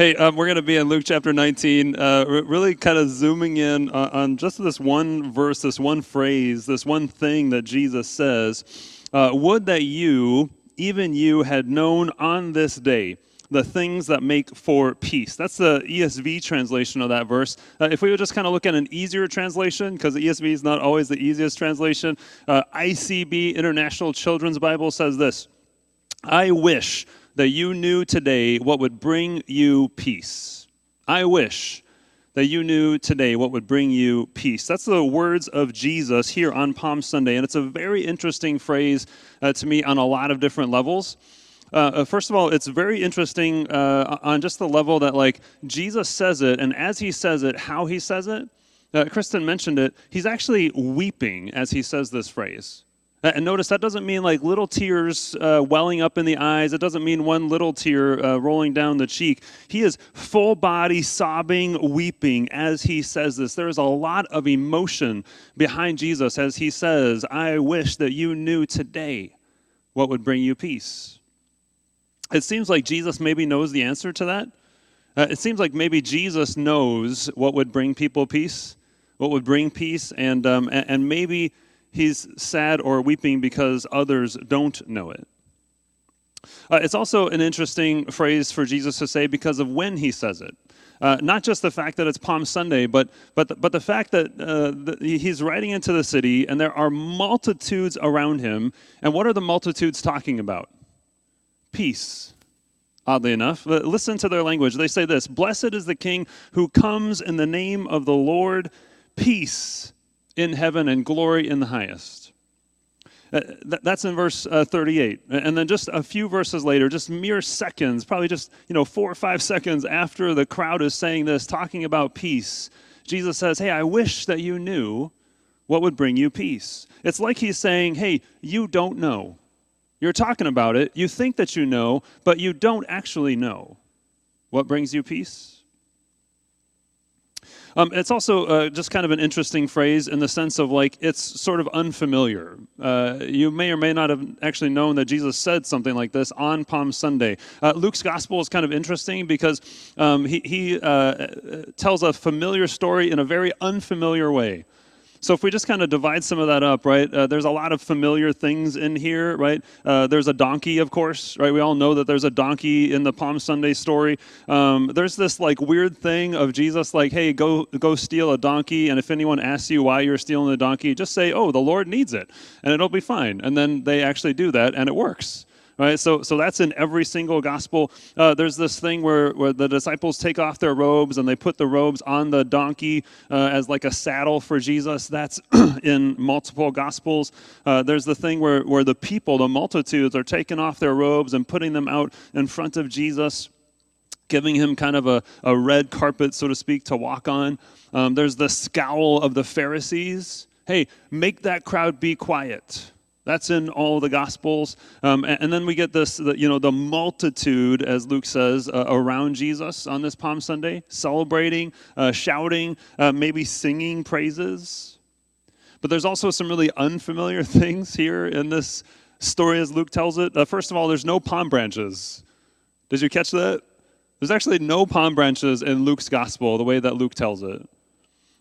Hey, um, we're going to be in Luke chapter 19, uh, really kind of zooming in on, on, just this one verse, this one phrase, this one thing that Jesus says. Uh, Would that you, even you, had known on this day the things that make for peace. That's the ESV translation of that verse. Uh, if we would just kind of look at an easier translation, because the ESV is not always the easiest translation, uh, ICB, International Children's Bible, says this I wish that you knew today what would bring you peace. I wish that you knew today what would bring you peace. That's the words of Jesus here on Palm Sunday. And it's a very interesting phrase uh, to me on a lot of different levels. Uh, uh, first of all, it's very interesting uh, on just the level that, like, Jesus says it, and as he says it, how he says it. Uh, Kristen mentioned it. He's actually weeping as he says this phrase. Uh, and notice that doesn't mean like little tears uh, welling up in the eyes. It doesn't mean one little tear uh, rolling down the cheek. He is full body sobbing, weeping as he says this. There is a lot of emotion behind Jesus as he says, I wish that you knew today what would bring you peace. It seems like Jesus maybe knows the answer to that. Uh, it seems like maybe Jesus knows what would bring people peace, what would bring peace, and, um, and, and maybe he's sad or weeping because others don't know it. Uh, it's also an interesting phrase for Jesus to say because of when he says it. Uh, not just the fact that it's Palm Sunday, but, but, the, but the fact that uh, the, he's riding into the city and there are multitudes around him. And what are the multitudes talking about? Peace, oddly enough. Listen to their language. They say this Blessed is the King who comes in the name of the Lord, peace in heaven and glory in the highest. Uh, that's in verse uh, 38. And then just a few verses later, just mere seconds, probably just, you know, four or five seconds after the crowd is saying this, talking about peace, Jesus says, Hey, I wish that you knew what would bring you peace. It's like he's saying, Hey, you don't know. You're talking about it, you think that you know, but you don't actually know. What brings you peace? Um, it's also uh, just kind of an interesting phrase in the sense of like it's sort of unfamiliar. Uh, you may or may not have actually known that Jesus said something like this on Palm Sunday. Uh, Luke's gospel is kind of interesting because um, he, he uh, tells a familiar story in a very unfamiliar way. So if we just kind of divide some of that up, right? Uh, there's a lot of familiar things in here, right? Uh, there's a donkey, of course, right? We all know that there's a donkey in the Palm Sunday story. Um, there's this like weird thing of Jesus, like, hey, go go steal a donkey, and if anyone asks you why you're stealing the donkey, just say, oh, the Lord needs it, and it'll be fine. And then they actually do that, and it works. Right, so, so that's in every single gospel. Uh, there's this thing where, where the disciples take off their robes and they put the robes on the donkey uh, as like a saddle for Jesus. That's in multiple gospels. Uh, there's the thing where, where the people, the multitudes, are taking off their robes and putting them out in front of Jesus giving him kind of a, a red carpet, so to speak, to walk on. Um, there's the scowl of the Pharisees. Hey, make that crowd be quiet. That's in all the Gospels. Um, and, and, then we get this, the, you know, the multitude, as Luke says, uh, around Jesus on this Palm Sunday, celebrating, uh, shouting, uh, maybe singing praises. But there's also some really unfamiliar things here in this story as Luke tells it. Uh, first of all, there's no palm branches. Did you catch that? There's actually no palm branches in Luke's Gospel, the way that Luke tells it.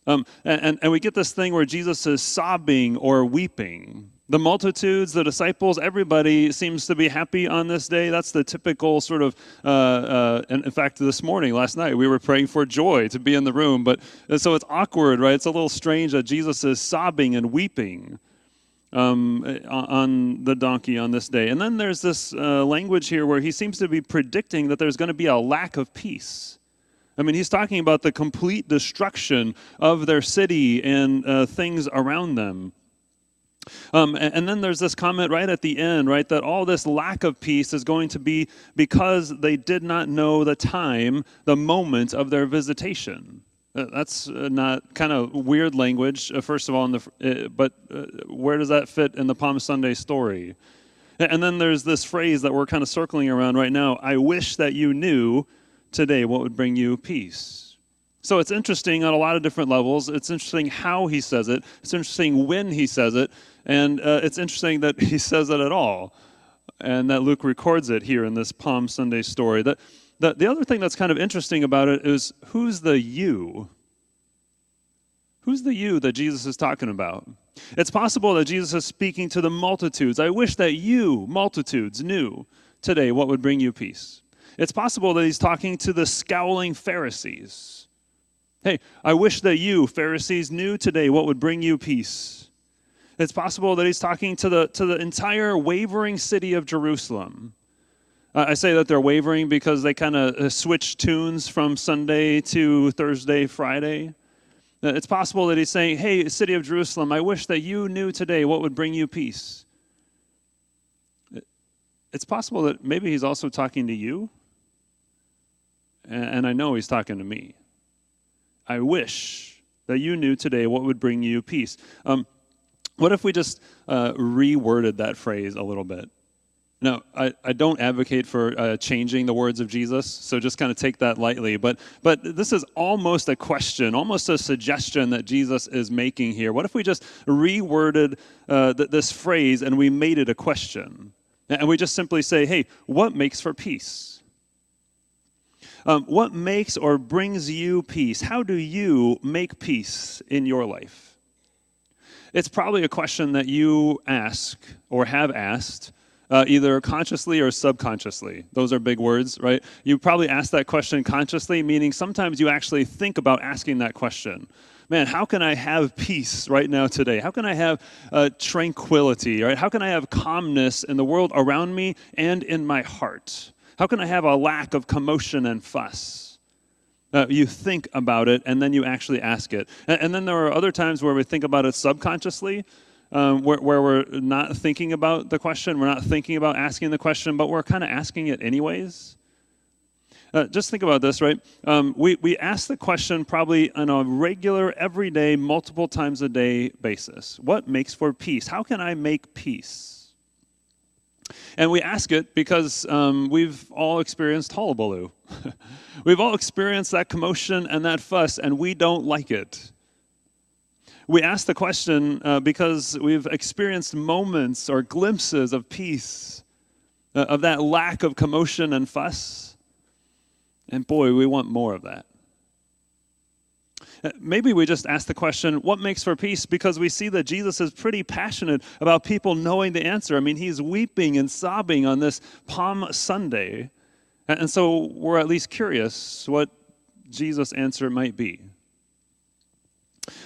Um, and, and, and we get this thing where Jesus is sobbing or weeping. The multitudes, the disciples, everybody seems to be happy on this day. That's the typical sort of, uh, uh, and in fact, this morning, last night, we were praying for joy to be in the room. But so it's awkward, right? It's a little strange that Jesus is sobbing and weeping um, on the donkey on this day. And then there's this uh, language here where he seems to be predicting that there's going to be a lack of peace. I mean, he's talking about the complete destruction of their city and uh, things around them. Um, and, and, then there's this comment right at the end, right, that all this lack of peace is going to be because they did not know the time, the moment of their visitation. Uh, that's uh, not kind of weird language, uh, first of all, the, uh, but uh, where does that fit in the Palm Sunday story? And then there's this phrase that we're kind of circling around right now I wish that you knew today what would bring you peace. So it's interesting on a lot of different levels. It's interesting how he says it. It's interesting when he says it. And uh, it's interesting that he says that at all. And that Luke records it here in this Palm Sunday story. That the, the other thing that's kind of interesting about it is who's the you? Who's the you that Jesus is talking about? It's possible that Jesus is speaking to the multitudes. I wish that you, multitudes, knew today what would bring you peace. It's possible that he's talking to the scowling Pharisees. Hey, I wish that you, Pharisees, knew today what would bring you peace. It's possible that he's talking to the, to the entire wavering city of Jerusalem. Uh, I say that they're wavering because they kind of uh, switch tunes from Sunday to Thursday, Friday. Uh, it's possible that he's saying, Hey, city of Jerusalem, I wish that you knew today what would bring you peace. It's possible that maybe he's also talking to you. And I know he's talking to me. I wish that you knew today what would bring you peace. Um, what if we just uh, reworded that phrase a little bit? Now, I, I don't advocate for uh, changing the words of Jesus, so just kind of take that lightly. But, but this is almost a question, almost a suggestion that Jesus is making here. What if we just reworded uh, th- this phrase and we made it a question? And we just simply say, hey, what makes for peace? Um, what makes or brings you peace? How do you make peace in your life? It's probably a question that you ask or have asked uh, either consciously or subconsciously. Those are big words, right? You probably ask that question consciously, meaning sometimes you actually think about asking that question. Man, how can I have peace right now today? How can I have uh, tranquility, right? How can I have calmness in the world around me and in my heart? How can I have a lack of commotion and fuss? Uh, you think about it and then you actually ask it. And, and, then there are other times where we think about it subconsciously um, where, where we're not thinking about the question, we're not thinking about asking the question, but we're kind of asking it anyways. Uh, just think about this, right? Um, we, we ask the question probably on a regular, everyday, multiple times a day basis What makes for peace? How can I make peace? And we ask it because um, we've all experienced hullabaloo. we've all experienced that commotion and that fuss, and we don't like it. We ask the question uh, because we've experienced moments or glimpses of peace, uh, of that lack of commotion and fuss. And boy, we want more of that. Uh, maybe we just ask the question, what makes for peace? Because we see that Jesus is pretty passionate about people knowing the answer. I mean, he's weeping and sobbing on this Palm Sunday. And so we're at least curious what Jesus' answer might be.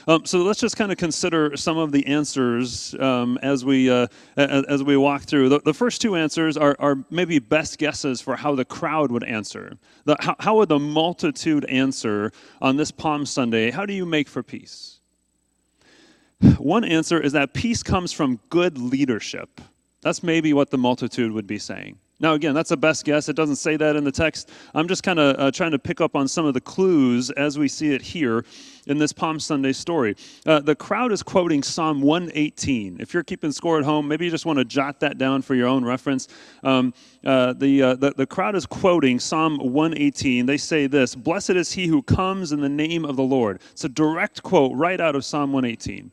Um, so let's just kind of consider some of the answers um, as we uh, as we walk through. The, the first two answers are, are, maybe best guesses for how the crowd would answer. The, how, how would the multitude answer on this Palm Sunday? How do you make for peace? One answer is that peace comes from good leadership. That's maybe what the multitude would be saying. Now, again, that's a best guess. It doesn't say that in the text. I'm just kind of uh, trying to pick up on some of the clues as we see it here in this Palm Sunday story. Uh, the crowd is quoting Psalm 118. If you're keeping score at home, maybe you just want to jot that down for your own reference. Um, uh, the, uh, the, the crowd is quoting Psalm 118. They say this Blessed is he who comes in the name of the Lord. It's a direct quote right out of Psalm 118.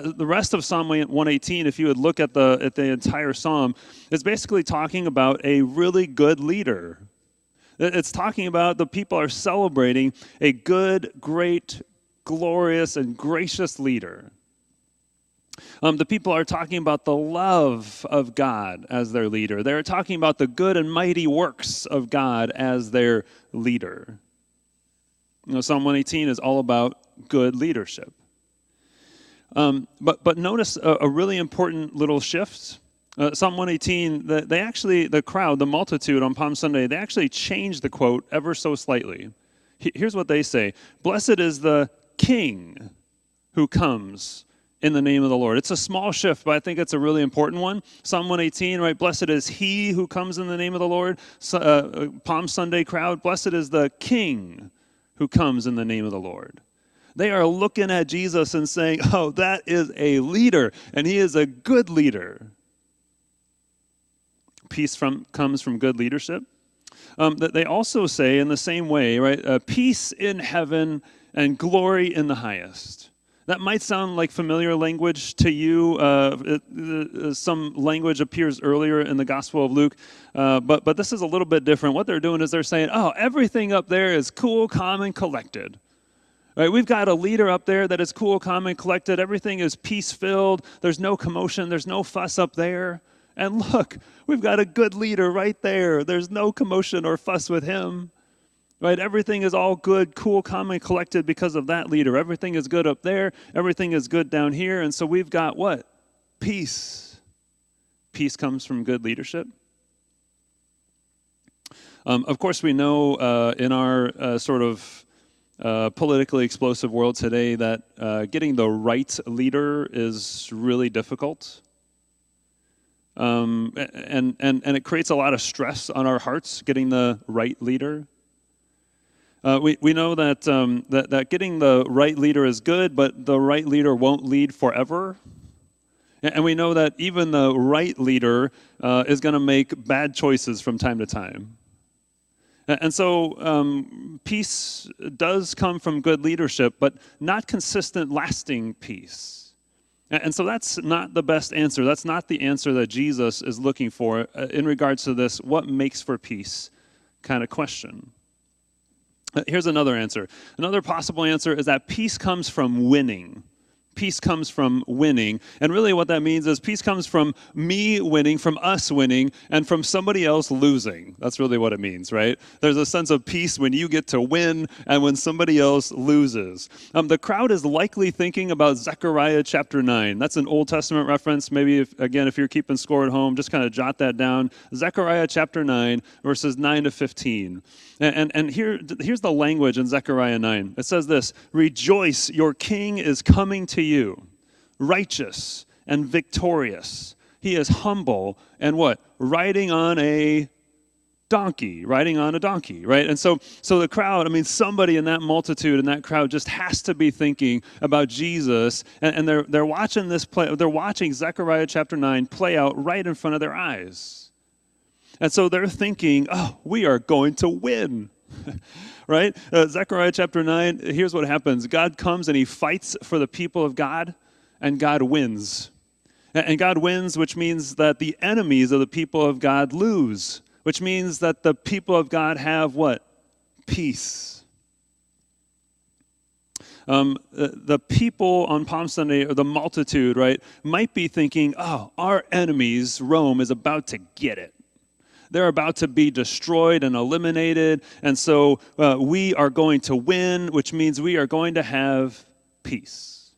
The rest of Psalm 118, if you would look at the, at the entire psalm, is basically talking about a really good leader. It's talking about the people are celebrating a good, great, glorious, and gracious leader. Um, the people are talking about the love of God as their leader. They're talking about the good and mighty works of God as their leader. You know, Psalm 118 is all about good leadership. Um, but, but notice a, a, really important little shift. Uh, Psalm 118, the, they actually, the crowd, the multitude on Palm Sunday, they actually changed the quote ever so slightly. Here's what they say Blessed is the King who comes in the name of the Lord. It's a small shift, but I think it's a really important one. Psalm 118, right? Blessed is he who comes in the name of the Lord. So, uh, Palm Sunday crowd, blessed is the King who comes in the name of the Lord. They are looking at Jesus and saying, Oh, that is a leader, and he is a good leader. Peace from, comes from good leadership. Um, that they also say in the same way, right? Uh, peace in heaven and glory in the highest. That might sound like familiar language to you. Uh, it, uh, some language appears earlier in the Gospel of Luke, uh, but, but this is a little bit different. What they're doing is they're saying, oh, everything up there is cool, calm, and collected. Right, we've got a leader up there that is cool, calm, and collected. Everything is peace filled. There's no commotion, there's no fuss up there. And look, we've got a good leader right there. There's no commotion or fuss with him. Right? Everything is all good, cool, calm, and collected because of that leader. Everything is good up there. Everything is good down here. And so we've got what? Peace. Peace comes from good leadership. Um, of course, we know uh, in our uh, sort of politically explosive world today that uh, getting the right leader is really difficult. Um, and, and, and it creates a lot of stress on our hearts getting the right leader. Uh, we, we know that, um, that, that getting the right leader is good, but the right leader won't lead forever. And we know that even the right leader uh, is going to make bad choices from time to time. And so um, peace does come from good leadership, but not consistent, lasting peace. And so that's not the best answer. That's not the answer that Jesus is looking for uh, in regards to this what makes for peace kind of question. Here's another answer. Another possible answer is that peace comes from winning peace comes from winning. And really, what that means is peace comes from me winning, from us winning, and from somebody else losing. That's really what it means, right? There's a sense of peace when you get to win and when somebody else loses. Um, the crowd is likely thinking about Zechariah chapter 9. That's an Old Testament reference. Maybe, if, again, if you're keeping score at home, just kind of jot that down. Zechariah chapter 9, verses 9 to 15. And, and, here, here's the language in Zechariah 9. It says this Rejoice, your king is coming to you, righteous and victorious. He is humble and what? Riding on a donkey, riding on a donkey, right? And so, so the crowd, I mean, somebody in that multitude in that crowd just has to be thinking about Jesus, and, and they're they're watching this play. They're watching Zechariah chapter nine play out right in front of their eyes. And so they're thinking, oh, we are going to win. right? Uh, Zechariah chapter 9, here's what happens God comes and he fights for the people of God, and God wins. And God wins, which means that the enemies of the people of God lose, which means that the people of God have what? Peace. Um, uh, the people on Palm Sunday, or the multitude, right, might be thinking, oh, our enemies, Rome, is about to get it. They're about to be destroyed and eliminated. And so uh, we are going to win, which means we are going to have peace.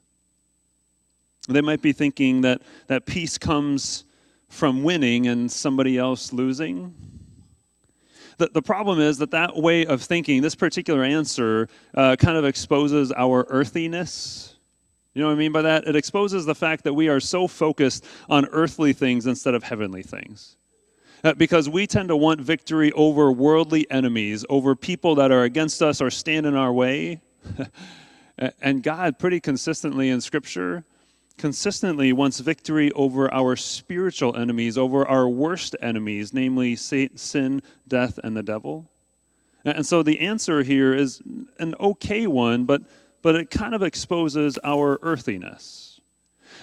They might be thinking that, that peace comes from winning and somebody else losing. The, the problem is that that way of thinking, this particular answer, uh, kind of exposes our earthiness. You know what I mean by that? It exposes the fact that we are so focused on earthly things instead of heavenly things. Because we tend to want victory over worldly enemies, over people that are against us or stand in our way. and God, pretty consistently in Scripture, consistently wants victory over our spiritual enemies, over our worst enemies, namely sin, death, and the devil. And so the answer here is an okay one, but, but it kind of exposes our earthiness.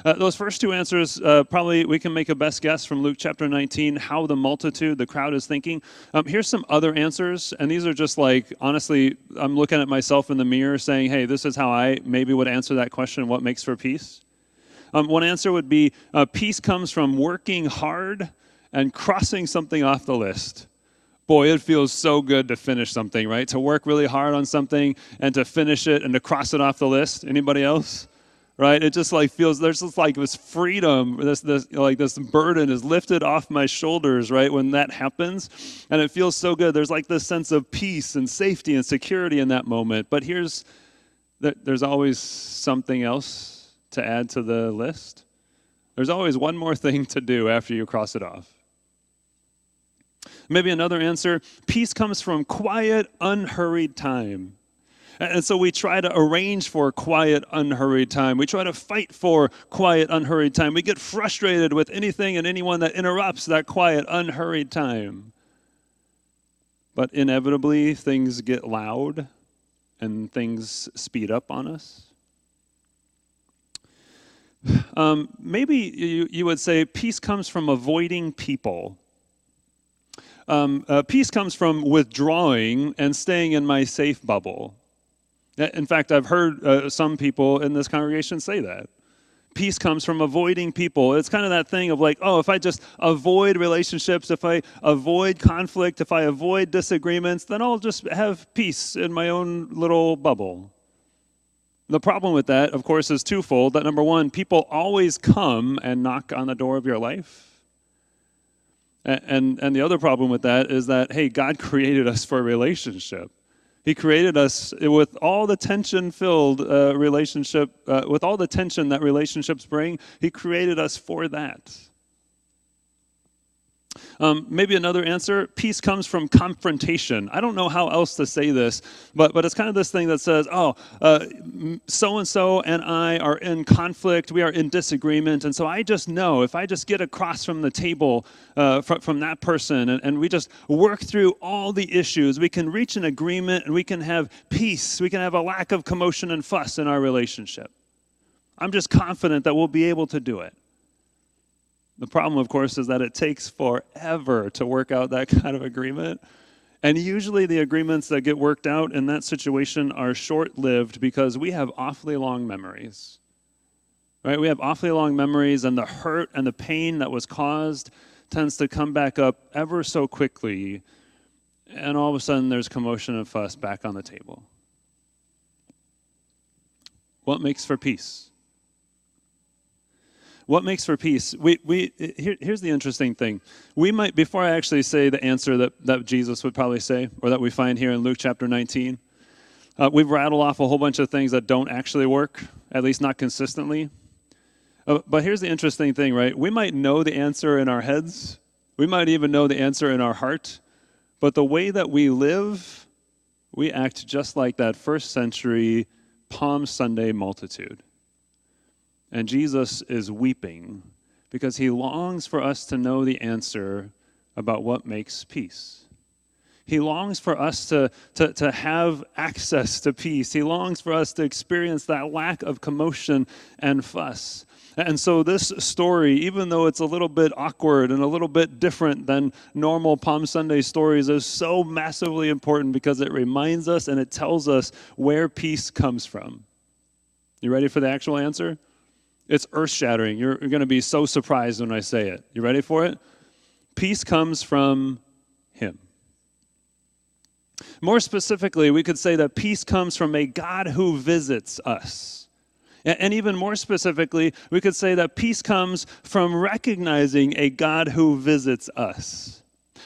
Uh, those first two answers, uh, probably we can make a best guess from Luke chapter 19, how the multitude, the crowd is thinking. Um, here's some other answers, and these are just like, honestly, I'm looking at myself in the mirror saying, hey, this is how I maybe would answer that question what makes for peace? Um, one answer would be uh, peace comes from working hard and crossing something off the list boy, it feels so good to finish something, right? To work really hard on something and to finish it and to cross it off the list. Anybody else? Right? It just like feels there's just like this freedom, this this like this burden is lifted off my shoulders, right? When that happens, and it feels so good. There's like this sense of peace and safety and security in that moment. But here's there's always something else to add to the list. There's always one more thing to do after you cross it off. Maybe another answer peace comes from quiet, unhurried time. And so we try to arrange for quiet, unhurried time. We try to fight for quiet, unhurried time. We get frustrated with anything and anyone that interrupts that quiet, unhurried time. But inevitably, things get loud and things speed up on us. Um, maybe you, you would say peace comes from avoiding people. Um, uh, peace comes from withdrawing and staying in my safe bubble. In fact, I've heard uh, some people in this congregation say that. Peace comes from avoiding people. It's kind of that thing of like, oh, if I just avoid relationships, if I avoid conflict, if I avoid disagreements, then I'll just have peace in my own little bubble. The problem with that, of course, is twofold. That number one, people always come and knock on the door of your life. And, and the other problem with that is that, hey, God created us for a relationship. He created us with all the tension filled uh, relationship, uh, with all the tension that relationships bring. He created us for that. Um, maybe another answer peace comes from confrontation. I don't know how else to say this, but, but it's kind of this thing that says, oh, so and so and I are in conflict, we are in disagreement. And so I just know if I just get across from the table uh, from, from that person and, and we just work through all the issues, we can reach an agreement and we can have peace. We can have a lack of commotion and fuss in our relationship. I'm just confident that we'll be able to do it. The problem, of course, is that it takes forever to work out that kind of agreement. And usually the agreements that get worked out in that situation are short lived because we have awfully long memories. Right? We have awfully long memories, and the hurt and the pain that was caused tends to come back up ever so quickly. And all of a sudden, there's commotion and fuss back on the table. What makes for peace? What makes for peace? We, we, here, here's the interesting thing. We might, before I actually say the answer that, that Jesus would probably say, or that we find here in Luke chapter 19, uh, we've rattled off a whole bunch of things that don't actually work, at least not consistently. Uh, but here's the interesting thing, right? We might know the answer in our heads, we might even know the answer in our heart, but the way that we live, we act just like that first century Palm Sunday multitude. And Jesus is weeping because he longs for us to know the answer about what makes peace. He longs for us to, to, to have access to peace. He longs for us to experience that lack of commotion and fuss. And so, this story, even though it's a little bit awkward and a little bit different than normal Palm Sunday stories, is so massively important because it reminds us and it tells us where peace comes from. You ready for the actual answer? It's earth shattering. You're, you're going to be so surprised when I say it. You ready for it? Peace comes from Him. More specifically, we could say that peace comes from a God who visits us. And even more specifically, we could say that peace comes from recognizing a God who visits us.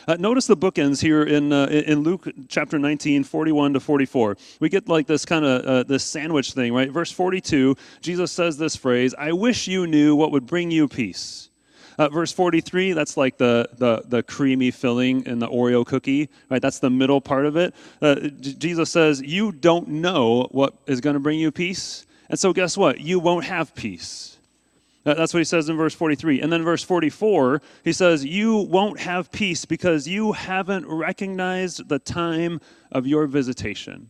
Uh, notice the bookends here in, uh, in Luke chapter 19, 41 to 44. We get like this kind of uh, this sandwich thing, right? Verse 42, Jesus says this phrase, I wish you knew what would bring you peace. Uh, verse 43, that's like the, the, the creamy filling in the Oreo cookie, right? That's the middle part of it. Uh, Jesus says, You don't know what is going to bring you peace. And so, guess what? You won't have peace. That's what he says in verse 43. And then verse 44, he says, You won't have peace because you haven't recognized the time of your visitation.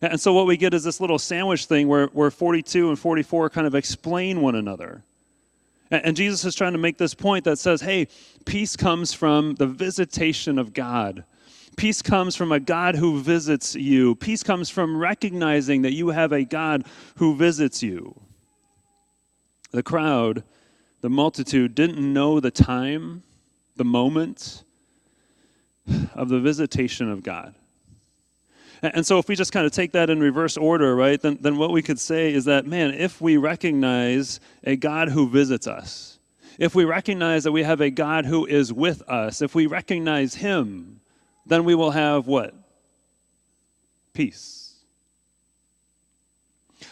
And so what we get is this little sandwich thing where, where 42 and 44 kind of explain one another. And, and Jesus is trying to make this point that says, hey, peace comes from the visitation of God. Peace comes from a God who visits you. Peace comes from recognizing that you have a God who visits you. The crowd, the multitude, didn't know the time, the moment of the visitation of God. And so, if we just kind of take that in reverse order, right, then, then what we could say is that, man, if we recognize a God who visits us, if we recognize that we have a God who is with us, if we recognize Him, then we will have what? Peace.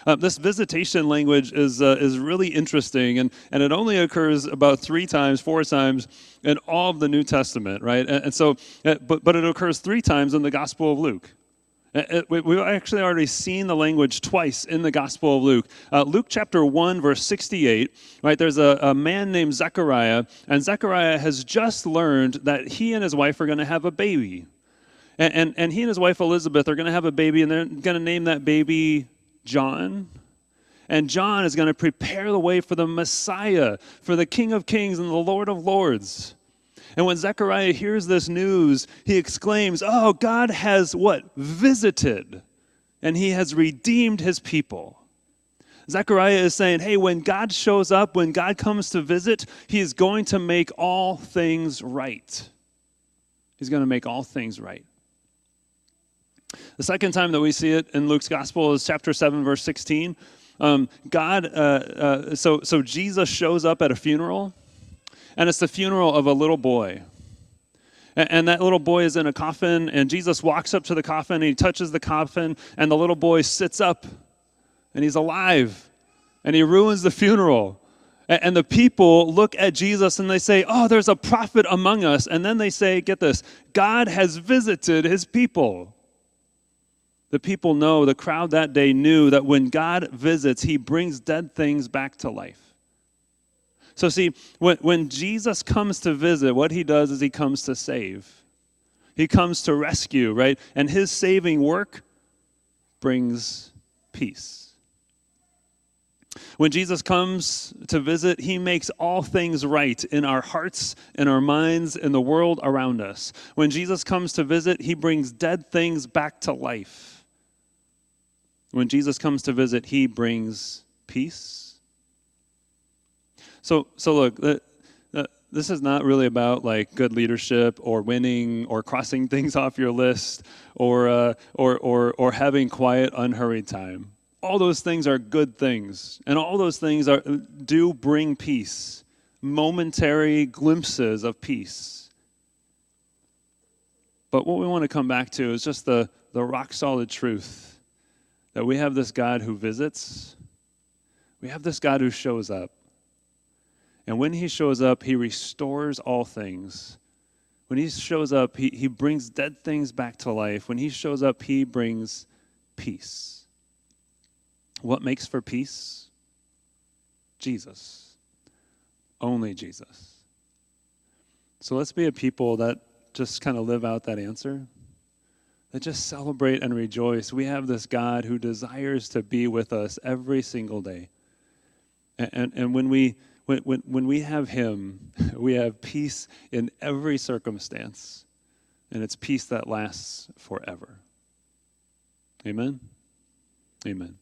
Uh, this visitation language is, uh, is really interesting, and, and it only occurs about three times, four times in all of the New Testament, right? And, and so, uh, but, but it occurs three times in the Gospel of Luke. Uh, we've actually already seen the language twice in the Gospel of Luke. Uh, Luke chapter 1, verse 68, right? There's a, a man named Zechariah, and Zechariah has just learned that he and his wife are going to have a baby. And, and, and he and his wife Elizabeth are going to have a baby, and they're going to name that baby John. And John is going to prepare the way for the Messiah, for the King of Kings and the Lord of Lords. And when Zechariah hears this news, he exclaims, Oh, God has what? Visited, and he has redeemed his people. Zechariah is saying, Hey, when God shows up, when God comes to visit, he is going to make all things right. He's going to make all things right. The second time that we see it in Luke's gospel is chapter 7, verse 16. Um, God, uh, uh, so, so Jesus shows up at a funeral, and it's the funeral of a little boy. And, and that little boy is in a coffin, and Jesus walks up to the coffin, and he touches the coffin, and the little boy sits up, and he's alive, and he ruins the funeral. And the people look at Jesus and they say, Oh, there's a prophet among us. And then they say, Get this, God has visited his people. The people know, the crowd that day knew that when God visits, he brings dead things back to life. So, see, when, when Jesus comes to visit, what he does is he comes to save. He comes to rescue, right? And his saving work brings peace. When Jesus comes to visit, he makes all things right in our hearts, in our minds, in the world around us. When Jesus comes to visit, he brings dead things back to life. When Jesus comes to visit, he brings peace. So, so look, this is not really about like good leadership or winning or crossing things off your list or, uh, or, or, or having quiet, unhurried time. All those things are good things, and all those things are, do bring peace, momentary glimpses of peace. But what we want to come back to is just the, the rock solid truth that we have this God who visits, we have this God who shows up. And when he shows up, he restores all things. When he shows up, he, he brings dead things back to life. When he shows up, he brings peace. What makes for peace? Jesus. Only Jesus. So let's be a people that just kind of live out that answer that just celebrate and rejoice. We have this God who desires to be with us every single day. And, and, and when, we, when, when, when we have Him, we have peace in every circumstance, and it's peace that lasts forever. Amen? Amen.